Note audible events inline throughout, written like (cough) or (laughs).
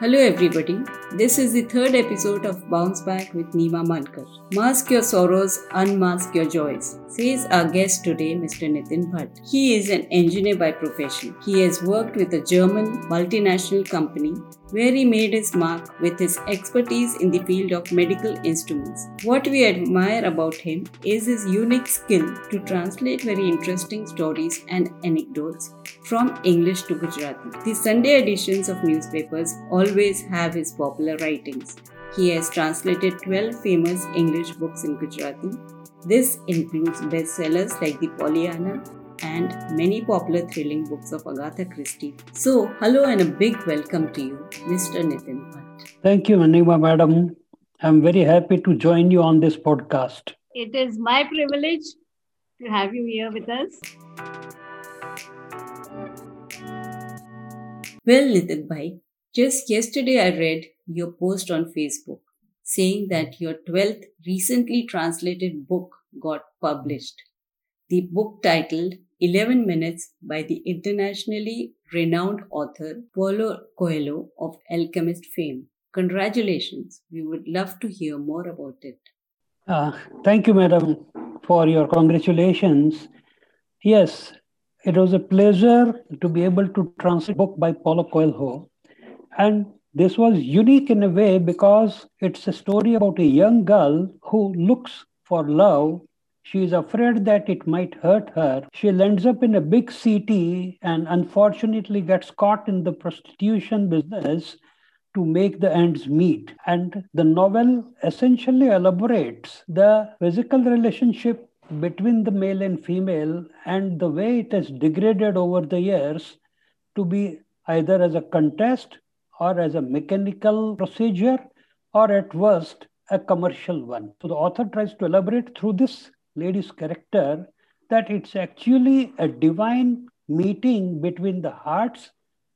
Hello, everybody. This is the third episode of Bounce Back with Nima Mankar. Mask your sorrows, unmask your joys, says our guest today, Mr. Nitin Bhatt. He is an engineer by profession. He has worked with a German multinational company where he made his mark with his expertise in the field of medical instruments. What we admire about him is his unique skill to translate very interesting stories and anecdotes from English to Gujarati. The Sunday editions of newspapers always have his popular writings. He has translated 12 famous English books in Gujarati. This includes bestsellers like The Pollyanna and many popular thrilling books of Agatha Christie. So, hello and a big welcome to you, Mr. Nitin Bhatt. Thank you, Anima Madam. I'm very happy to join you on this podcast. It is my privilege to have you here with us. Well, Nitin Bhai, just yesterday I read your post on Facebook saying that your 12th recently translated book got published. The book titled 11 Minutes by the internationally renowned author Paulo Coelho of Alchemist fame. Congratulations. We would love to hear more about it. Uh, thank you, madam, for your congratulations. Yes, it was a pleasure to be able to translate a book by Paulo Coelho. And this was unique in a way because it's a story about a young girl who looks for love she is afraid that it might hurt her. She ends up in a big city and unfortunately gets caught in the prostitution business to make the ends meet. And the novel essentially elaborates the physical relationship between the male and female and the way it has degraded over the years to be either as a contest or as a mechanical procedure or at worst a commercial one. So the author tries to elaborate through this lady's character that it's actually a divine meeting between the hearts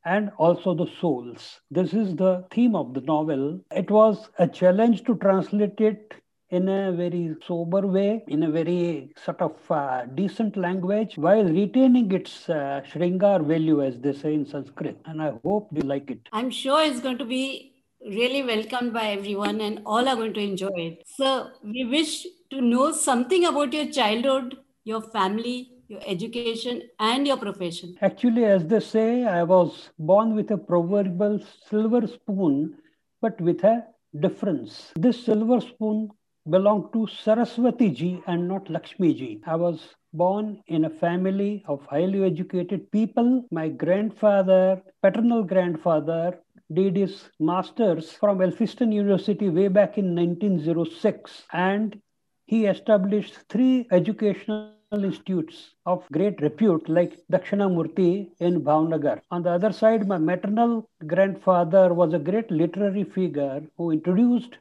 and also the souls. This is the theme of the novel. It was a challenge to translate it in a very sober way, in a very sort of uh, decent language, while retaining its uh, Shringar value, as they say in Sanskrit. And I hope you like it. I'm sure it's going to be really welcomed by everyone and all are going to enjoy it. So, we wish to know something about your childhood, your family, your education, and your profession. Actually, as they say, I was born with a proverbial silver spoon, but with a difference. This silver spoon belonged to Saraswati ji and not Lakshmi ji. I was born in a family of highly educated people. My grandfather, paternal grandfather, did his master's from Elphinstone University way back in 1906 and he established three educational institutes of great repute like Dakshinamurti in Bhavnagar. On the other side, my maternal grandfather was a great literary figure who introduced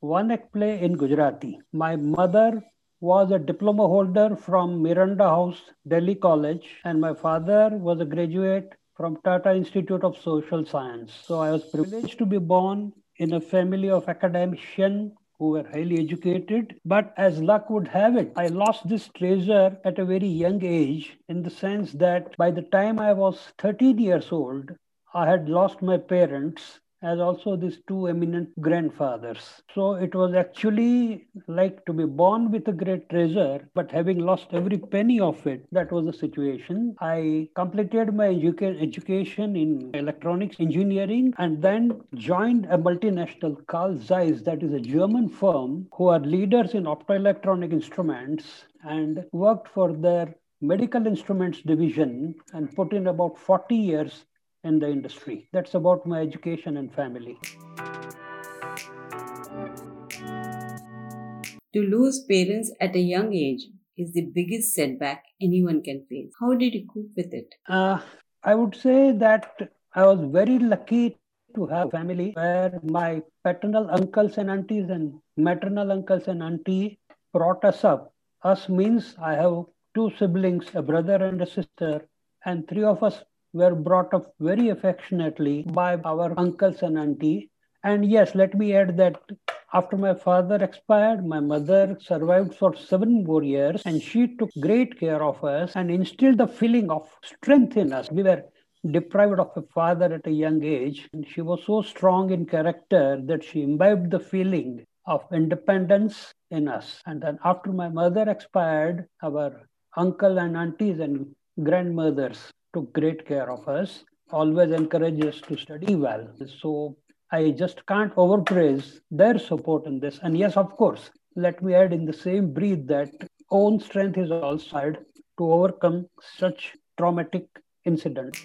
one act play in Gujarati. My mother was a diploma holder from Miranda House, Delhi College, and my father was a graduate from Tata Institute of Social Science. So I was privileged to be born in a family of academicians who were highly educated. But as luck would have it, I lost this treasure at a very young age in the sense that by the time I was 13 years old, I had lost my parents as also these two eminent grandfathers. So it was actually like to be born with a great treasure, but having lost every penny of it, that was the situation. I completed my educa- education in electronics engineering and then joined a multinational, Carl Zeiss, that is a German firm who are leaders in optoelectronic instruments and worked for their medical instruments division and put in about 40 years in the industry. That's about my education and family. To lose parents at a young age is the biggest setback anyone can face. How did you cope with it? Uh, I would say that I was very lucky to have a family where my paternal uncles and aunties and maternal uncles and auntie brought us up. Us means I have two siblings, a brother and a sister, and three of us were brought up very affectionately by our uncles and auntie. And yes, let me add that after my father expired, my mother survived for seven more years and she took great care of us and instilled the feeling of strength in us. We were deprived of a father at a young age. And she was so strong in character that she imbibed the feeling of independence in us. And then after my mother expired, our uncle and aunties and grandmothers took great care of us, always encouraged us to study well. So I just can't overpraise their support in this. And yes, of course, let me add in the same breath that own strength is also had to overcome such traumatic incident.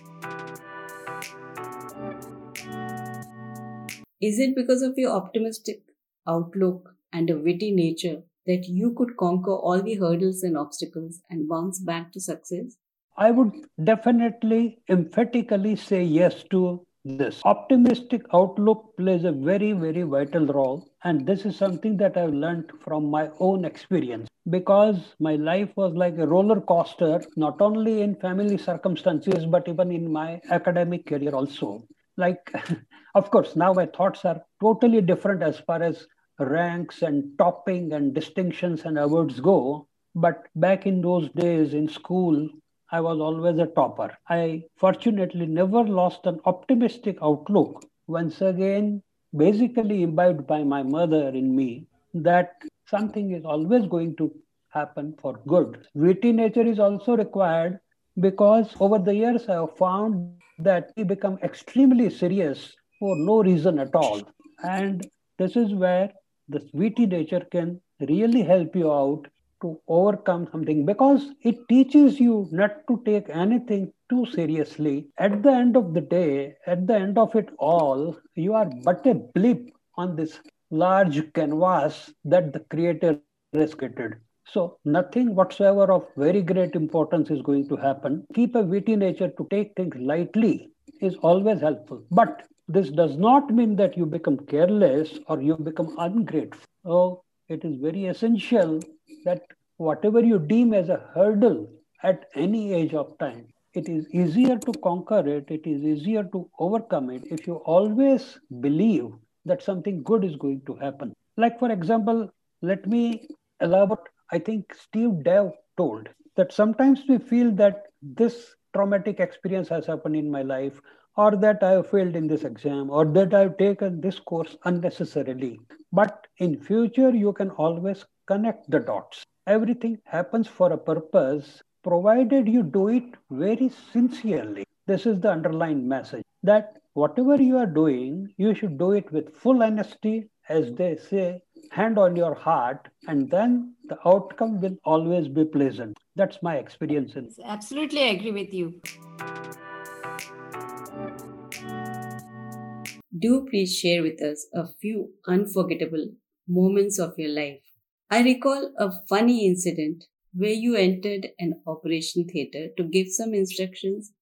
Is it because of your optimistic outlook and a witty nature that you could conquer all the hurdles and obstacles and bounce back to success? I would definitely emphatically say yes to this. Optimistic outlook plays a very, very vital role. And this is something that I've learned from my own experience because my life was like a roller coaster, not only in family circumstances, but even in my academic career also. Like, (laughs) of course, now my thoughts are totally different as far as ranks and topping and distinctions and awards go. But back in those days in school, I was always a topper. I fortunately never lost an optimistic outlook. Once again, basically imbibed by my mother in me, that something is always going to happen for good. Witty nature is also required because over the years I have found that we become extremely serious for no reason at all. And this is where this witty nature can really help you out to overcome something because it teaches you not to take anything too seriously. At the end of the day, at the end of it all, you are but a blip on this large canvas that the creator has created. So nothing whatsoever of very great importance is going to happen. Keep a witty nature to take things lightly is always helpful. But this does not mean that you become careless or you become ungrateful. So it is very essential that whatever you deem as a hurdle at any age of time, it is easier to conquer it, it is easier to overcome it if you always believe that something good is going to happen. Like, for example, let me elaborate. I think Steve Dev told that sometimes we feel that this traumatic experience has happened in my life, or that I have failed in this exam, or that I've taken this course unnecessarily. But in future, you can always connect the dots. Everything happens for a purpose, provided you do it very sincerely. This is the underlying message that whatever you are doing, you should do it with full honesty, as they say, hand on your heart, and then the outcome will always be pleasant. That's my experience. In- Absolutely, I agree with you. Do please share with us a few unforgettable moments of your life. I recall a funny incident where you entered an operation theater to give some instructions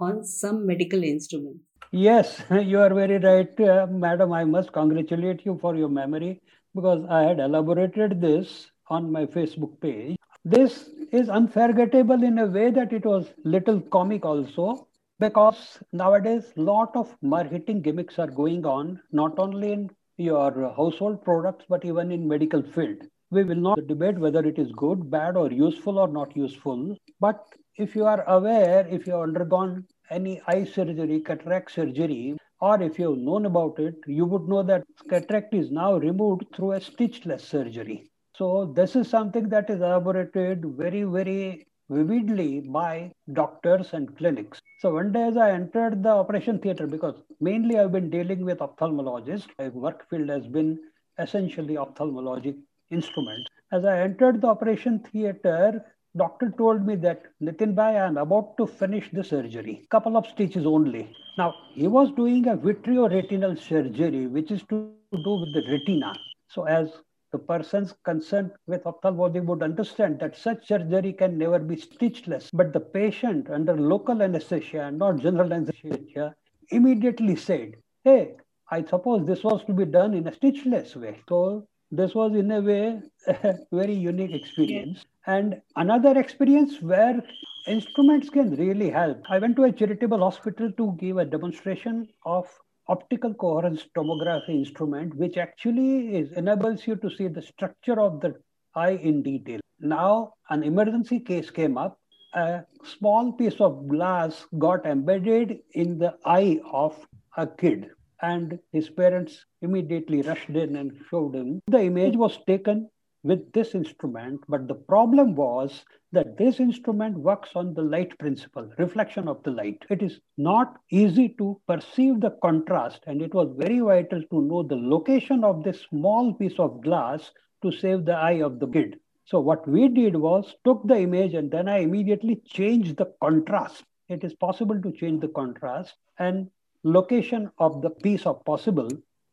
on some medical instrument. Yes, (laughs) you are very right, uh, madam. I must congratulate you for your memory because I had elaborated this on my Facebook page. This is unforgettable in a way that it was little comic also because nowadays lot of marketing gimmicks are going on not only in your household products but even in medical field we will not debate whether it is good bad or useful or not useful but if you are aware if you have undergone any eye surgery cataract surgery or if you have known about it you would know that cataract is now removed through a stitchless surgery so this is something that is elaborated very very vividly by doctors and clinics. So one day as I entered the operation theater, because mainly I've been dealing with ophthalmologists, my work field has been essentially ophthalmologic instruments. As I entered the operation theater, doctor told me that Nitin Bhai, I am about to finish the surgery, couple of stitches only. Now he was doing a vitreoretinal surgery, which is to do with the retina. So as the persons concerned with ophthalmology would understand that such surgery can never be stitchless. But the patient under local anesthesia, and not general anesthesia, immediately said, Hey, I suppose this was to be done in a stitchless way. So this was in a way a (laughs) very unique experience. And another experience where instruments can really help. I went to a charitable hospital to give a demonstration of optical coherence tomography instrument, which actually is, enables you to see the structure of the eye in detail. Now, an emergency case came up, a small piece of glass got embedded in the eye of a kid and his parents immediately rushed in and showed him. The image was taken with this instrument, but the problem was that this instrument works on the light principle, reflection of the light. It is not easy to perceive the contrast, and it was very vital to know the location of this small piece of glass to save the eye of the kid. So what we did was took the image and then I immediately changed the contrast. It is possible to change the contrast and location of the piece of possible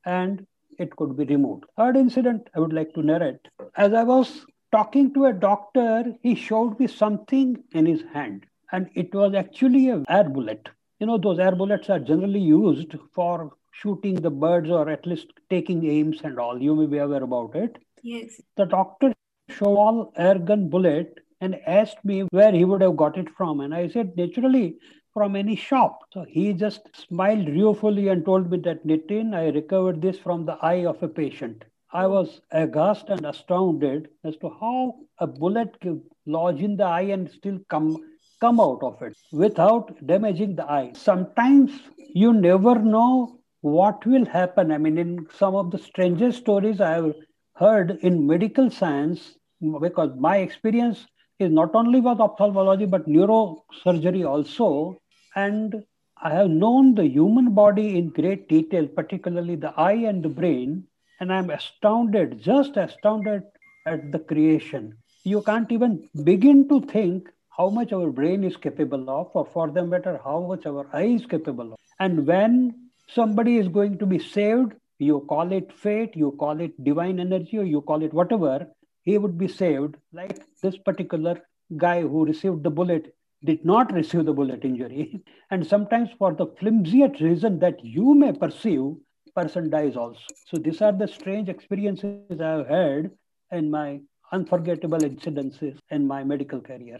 and it could be removed. Third incident I would like to narrate. As I was talking to a doctor, he showed me something in his hand, and it was actually a air bullet. You know, those air bullets are generally used for shooting the birds or at least taking aims and all. You may be aware about it. Yes. The doctor showed all air gun bullet and asked me where he would have got it from. And I said, naturally, from any shop. So he just smiled ruefully and told me that Nitin, I recovered this from the eye of a patient. I was aghast and astounded as to how a bullet can lodge in the eye and still come come out of it without damaging the eye. Sometimes you never know what will happen. I mean, in some of the strangest stories I have heard in medical science, because my experience is not only with ophthalmology but neurosurgery also and I have known the human body in great detail, particularly the eye and the brain, and I'm astounded, just astounded at the creation. You can't even begin to think how much our brain is capable of, or for that matter, how much our eye is capable of. And when somebody is going to be saved, you call it fate, you call it divine energy, or you call it whatever, he would be saved, like this particular guy who received the bullet did not receive the bullet injury. (laughs) And sometimes for the flimsiest reason that you may perceive, person dies also. So these are the strange experiences I have had in my unforgettable incidences in my medical career.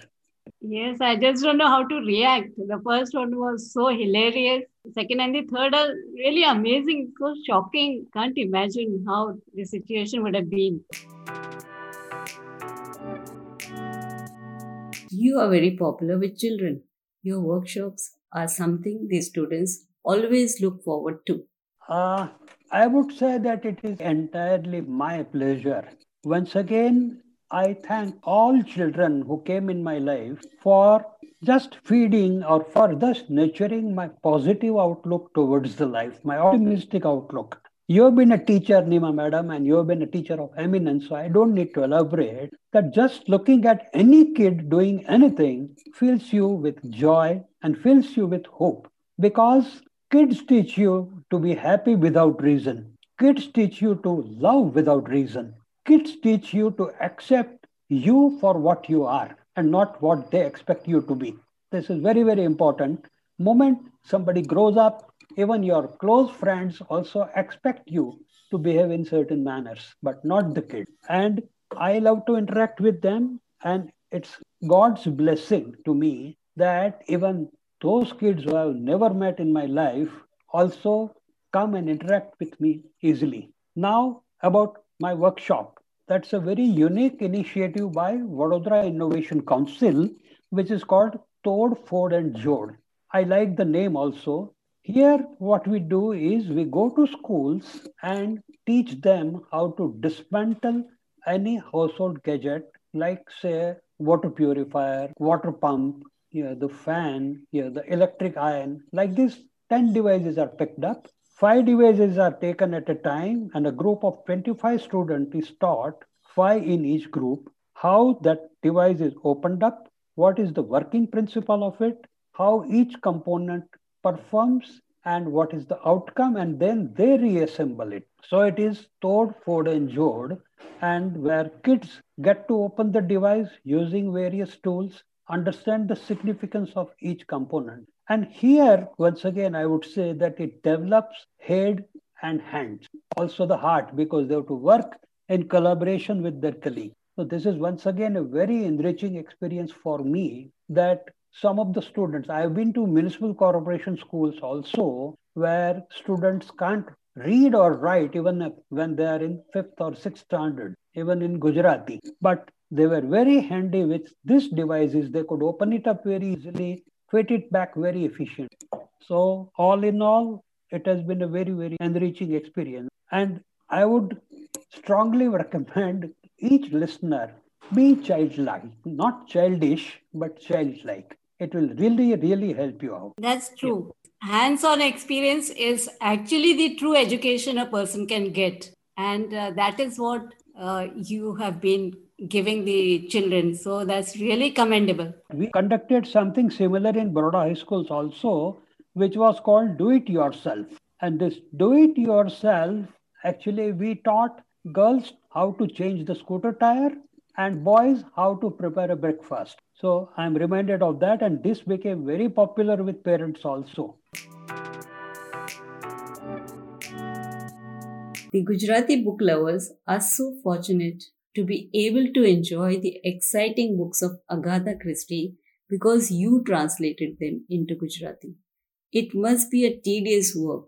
Yes, I just don't know how to react. The first one was so hilarious. Second and the third are really amazing, so shocking. Can't imagine how the situation would have been. You are very popular with children. Your workshops are something the students always look forward to. Uh, I would say that it is entirely my pleasure. Once again, I thank all children who came in my life for just feeding or for just nurturing my positive outlook towards the life, my optimistic outlook. You have been a teacher, Nima madam, and you have been a teacher of eminence, so I don't need to elaborate that just looking at any kid doing anything fills you with joy and fills you with hope because kids teach you to be happy without reason. Kids teach you to love without reason. Kids teach you to accept you for what you are and not what they expect you to be. This is very, very important. Moment somebody grows up, even your close friends also expect you to behave in certain manners, but not the kid. And I love to interact with them, and it's God's blessing to me that even those kids who I've never met in my life also come and interact with me easily. Now, about my workshop. That's a very unique initiative by Vadodara Innovation Council, which is called Tod, Fod, and Jod. I like the name also here, what we do is we go to schools and teach them how to dismantle any household gadget, like, say, water purifier, water pump, yeah, the fan, yeah, the electric iron. Like this, 10 devices are picked up. Five devices are taken at a time, and a group of 25 students is taught, five in each group, how that device is opened up, what is the working principle of it, how each component performs and what is the outcome, and then they reassemble it. So it is Tod, Fod, and Jod, and where kids get to open the device using various tools, understand the significance of each component. And here, once again, I would say that it develops head and hands, also the heart, because they have to work in collaboration with their colleague. So this is once again a very enriching experience for me that some of the students, I have been to municipal corporation schools also, where students can't read or write even when they are in fifth or sixth standard, even in Gujarati. But They were very handy with these devices. They could open it up very easily, fit it back very efficient. So all in all, it has been a very, very enriching experience. And I would strongly (laughs) recommend each listener be childlike, not childish, but childlike. It will really, really help you out. That's true. Hands on experience is actually the true education a person can get. And uh, that is what uh, you have been giving the children. So that's really commendable. We conducted something similar in Baroda High Schools also, which was called Do It Yourself. And this Do It Yourself, actually, we taught girls how to change the scooter tire and boys how to prepare a breakfast. So I'm reminded of that, and this became very popular with parents also. The Gujarati book lovers are so fortunate to be able to enjoy the exciting books of Agatha Christie because you translated them into Gujarati. It must be a tedious work.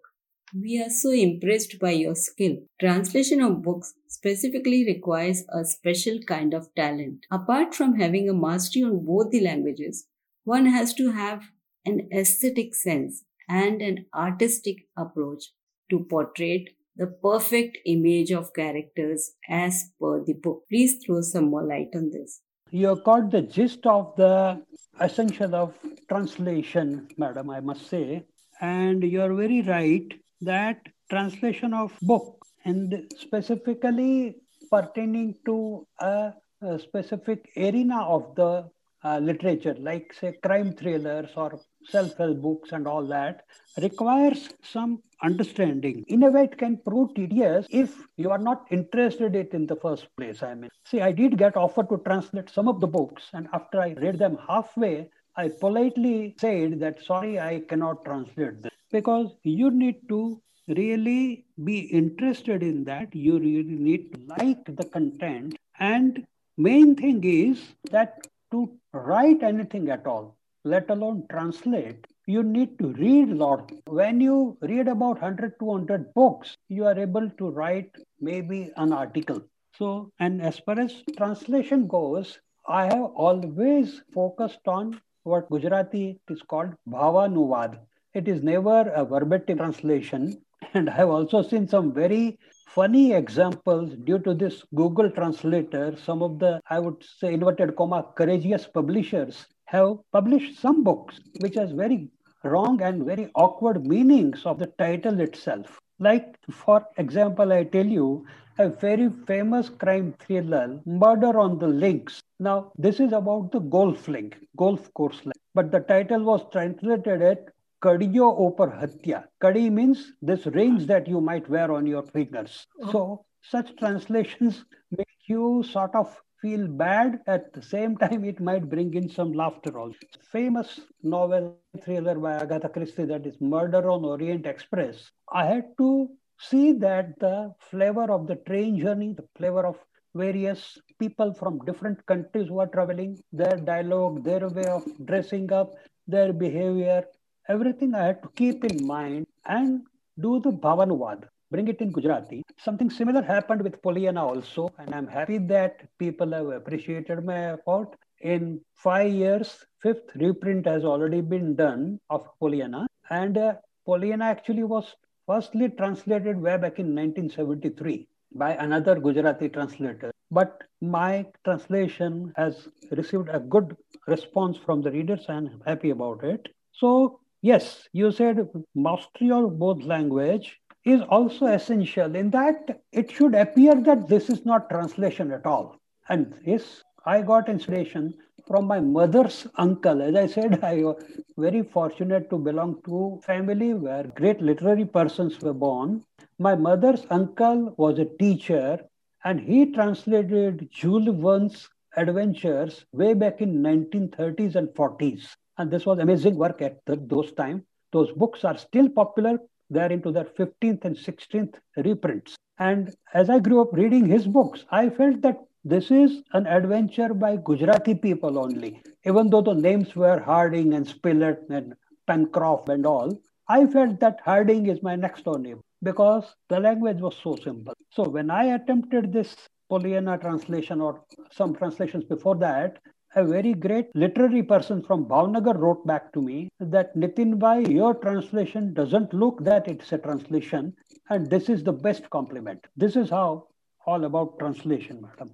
We are so impressed by your skill. Translation of books specifically requires a special kind of talent. Apart from having a mastery on both the languages, one has to have an aesthetic sense and an artistic approach to portray the perfect image of characters as per the book. Please throw some more light on this. You have caught the gist of the essential of translation, madam, I must say. And you're very right that translation of book and specifically pertaining to a, a specific arena of the uh, literature, like say crime thrillers or self-help books and all that, requires some understanding. In a way, it can prove tedious if you are not interested in it in the first place. I mean, see, I did get offered to translate some of the books, and after I read them halfway, I politely said that sorry, I cannot translate this because you need to really be interested in that. You really need to like the content, and main thing is that to write anything at all, let alone translate, you need to read a lot. When you read about 100, 200 books, you are able to write maybe an article. So, and as far as translation goes, I have always focused on what Gujarati is called bhavanuvad. It is never a verbatim translation. And I have also seen some very funny examples due to this Google Translator. Some of the, I would say, inverted comma, courageous publishers have published some books which has very wrong and very awkward meanings of the title itself. Like, for example, I tell you a very famous crime thriller, Murder on the Links. Now, this is about the golf link, golf course link. But the title was translated as Kadiyo Opar Hatya. Kadi means this rings that you might wear on your fingers. Oh. So, such translations make you sort of feel bad. At the same time, it might bring in some laughter also. Famous novel thriller by Agatha Christie that is Murder on Orient Express. I had to see that the flavor of the train journey, the flavor of various people from different countries who are traveling, their dialogue, their way of dressing up, their behavior, everything I had to keep in mind and do the Bhavanuvad bring it in Gujarati. Something similar happened with Pollyanna also, and I'm happy that people have appreciated my effort. In five years, fifth reprint has already been done of Pollyanna, and uh, Pollyanna actually was firstly translated way back in 1973 by another Gujarati translator. But my translation has received a good response from the readers, and I'm happy about it. So, yes, you said mastery of both language is also essential in that it should appear that this is not translation at all. And yes, I got inspiration from my mother's uncle. As I said, I was very fortunate to belong to family where great literary persons were born. My mother's uncle was a teacher and he translated Jules Verne's adventures way back in 1930s and 40s. And this was amazing work at the, those times. Those books are still popular they're into their 15th and 16th reprints. And as I grew up reading his books, I felt that this is an adventure by Gujarati people only. Even though the names were Harding and Spilett and Pencroft and all, I felt that Harding is my next door neighbor because the language was so simple. So when I attempted this Pollyanna translation or some translations before that, a very great literary person from Bhavnagar wrote back to me that Nitin Bhai, your translation doesn't look that it's a translation, and this is the best compliment. This is how all about translation, madam.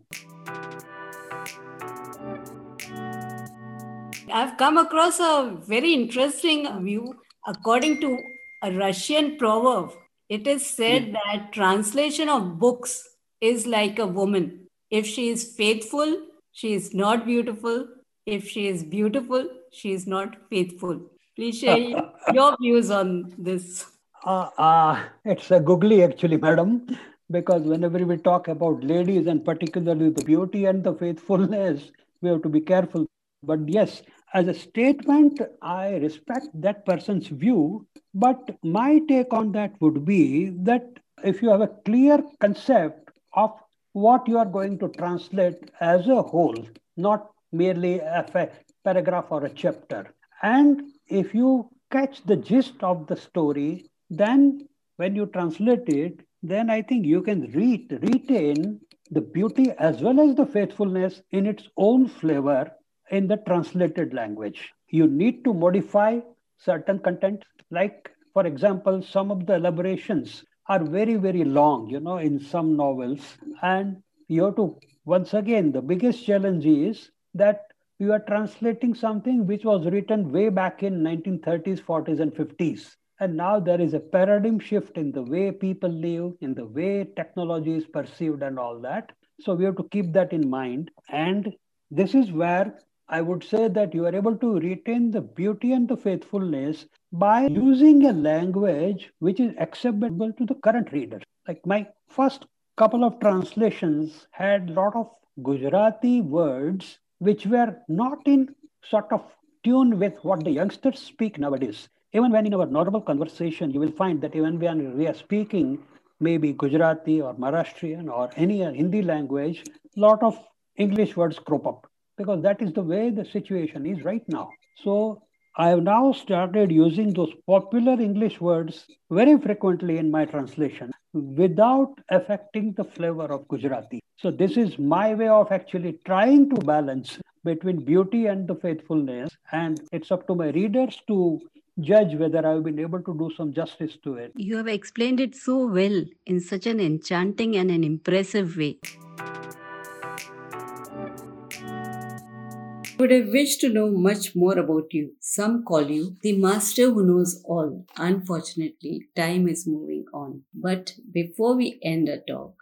I've come across a very interesting view. According to a Russian proverb, it is said that translation of books is like a woman. If she is faithful, she is not beautiful. If she is beautiful, she is not faithful. Please share (laughs) your views on this. Uh, uh, it's a googly actually, madam, because whenever we talk about ladies and particularly the beauty and the faithfulness, we have to be careful. But yes, as a statement, I respect that person's view. But my take on that would be that if you have a clear concept of what you are going to translate as a whole, not merely a paragraph or a chapter. And if you catch the gist of the story, then when you translate it, then I think you can read, retain the beauty as well as the faithfulness in its own flavor in the translated language. You need to modify certain content, like, for example, some of the elaborations are very, very long, you know, in some novels. And you have to, once again, the biggest challenge is that you are translating something which was written way back in 1930s, 40s, and 50s. And now there is a paradigm shift in the way people live, in the way technology is perceived, and all that. So we have to keep that in mind. And this is where I would say that you are able to retain the beauty and the faithfulness by using a language which is acceptable to the current reader. Like my first couple of translations had a lot of Gujarati words which were not in sort of tune with what the youngsters speak nowadays. Even when in our normal conversation, you will find that even when we are speaking maybe Gujarati or Maharashtrian or any Hindi language, a lot of English words crop up because that is the way the situation is right now. So I have now started using those popular English words very frequently in my translation without affecting the flavor of Gujarati. So, this is my way of actually trying to balance between beauty and the faithfulness. And it's up to my readers to judge whether I've been able to do some justice to it. You have explained it so well in such an enchanting and an impressive way. Would have wished to know much more about you. Some call you the master who knows all. Unfortunately, time is moving on. But before we end our talk,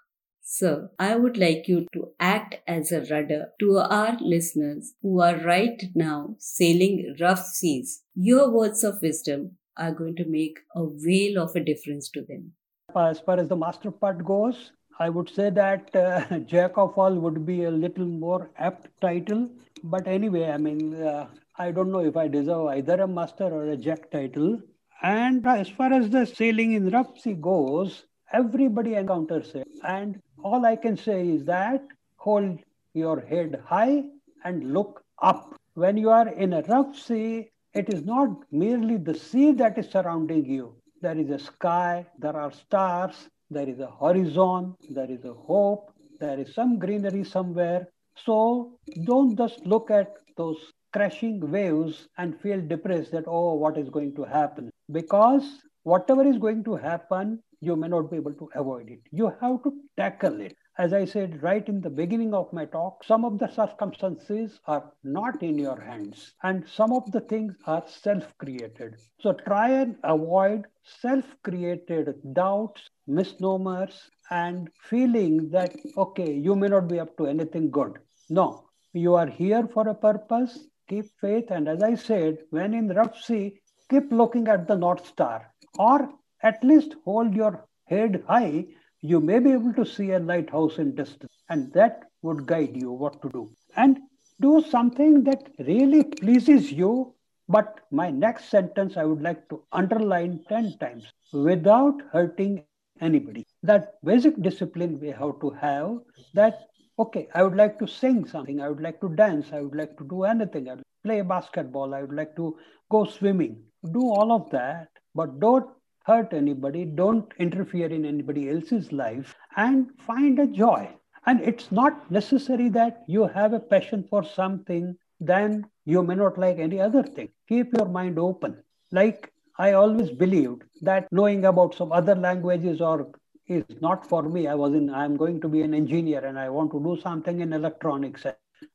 Sir, I would like you to act as a rudder to our listeners who are right now sailing rough seas. Your words of wisdom are going to make a whale of a difference to them. As far as the master part goes, I would say that uh, (laughs) Jack of all would be a little more apt title. But anyway, I mean, uh, I don't know if I deserve either a master or a Jack title. And as far as the sailing in rough sea goes, everybody encounters it. And all I can say is that hold your head high and look up. When you are in a rough sea, it is not merely the sea that is surrounding you. There is a sky, there are stars, there is a horizon, there is a hope, there is some greenery somewhere. So don't just look at those crashing waves and feel depressed that, oh, what is going to happen? Because whatever is going to happen, you may not be able to avoid it. You have to tackle it. As I said right in the beginning of my talk, some of the circumstances are not in your hands, and some of the things are self created. So try and avoid self created doubts, misnomers, and feeling that, okay, you may not be up to anything good. No, you are here for a purpose. Keep faith. And as I said, when in rough sea, keep looking at the North Star, or at least hold your head high you may be able to see a lighthouse in distance and that would guide you what to do. And do something that really pleases you. But my next sentence i would like to underline 10 times without hurting anybody. That basic discipline we have to have that okay i would like to sing something i would like to dance i would like to do anything i would play basketball i would like to go swimming. Do all of that but don't hurt anybody, don't interfere in anybody else's life, and find a joy. And it's not necessary that you have a passion for something, then you may not like any other thing. Keep your mind open. Like I always believed that knowing about some other languages or is not for me. I was in, I'm going to be an engineer and I want to do something in electronics.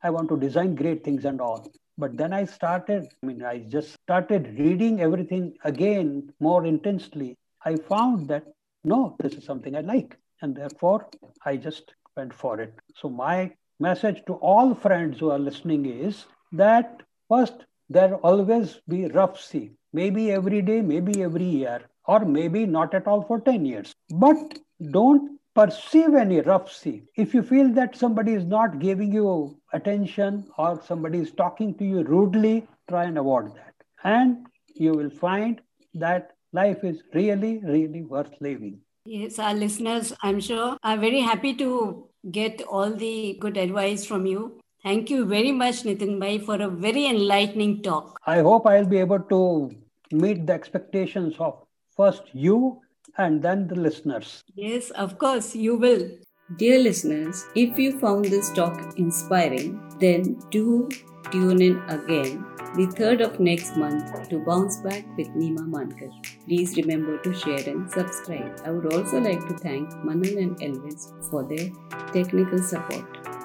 I want to design great things and all. But then I started, I mean, I just started reading everything again more intensely. I found that no, this is something I like. And therefore, I just went for it. So, my message to all friends who are listening is that first, there always be rough sea, maybe every day, maybe every year, or maybe not at all for 10 years. But don't perceive any rough sea. If you feel that somebody is not giving you attention or somebody is talking to you rudely, try and avoid that. And you will find that life is really, really worth living. Yes, our listeners, I'm sure, are very happy to get all the good advice from you. Thank you very much, Nitin Bhai, for a very enlightening talk. I hope I'll be able to meet the expectations of first you and then the listeners. Yes, of course, you will. Dear listeners, if you found this talk inspiring, then do tune in again the 3rd of next month to bounce back with Nima Mankar. Please remember to share and subscribe. I would also like to thank Manan and Elvis for their technical support.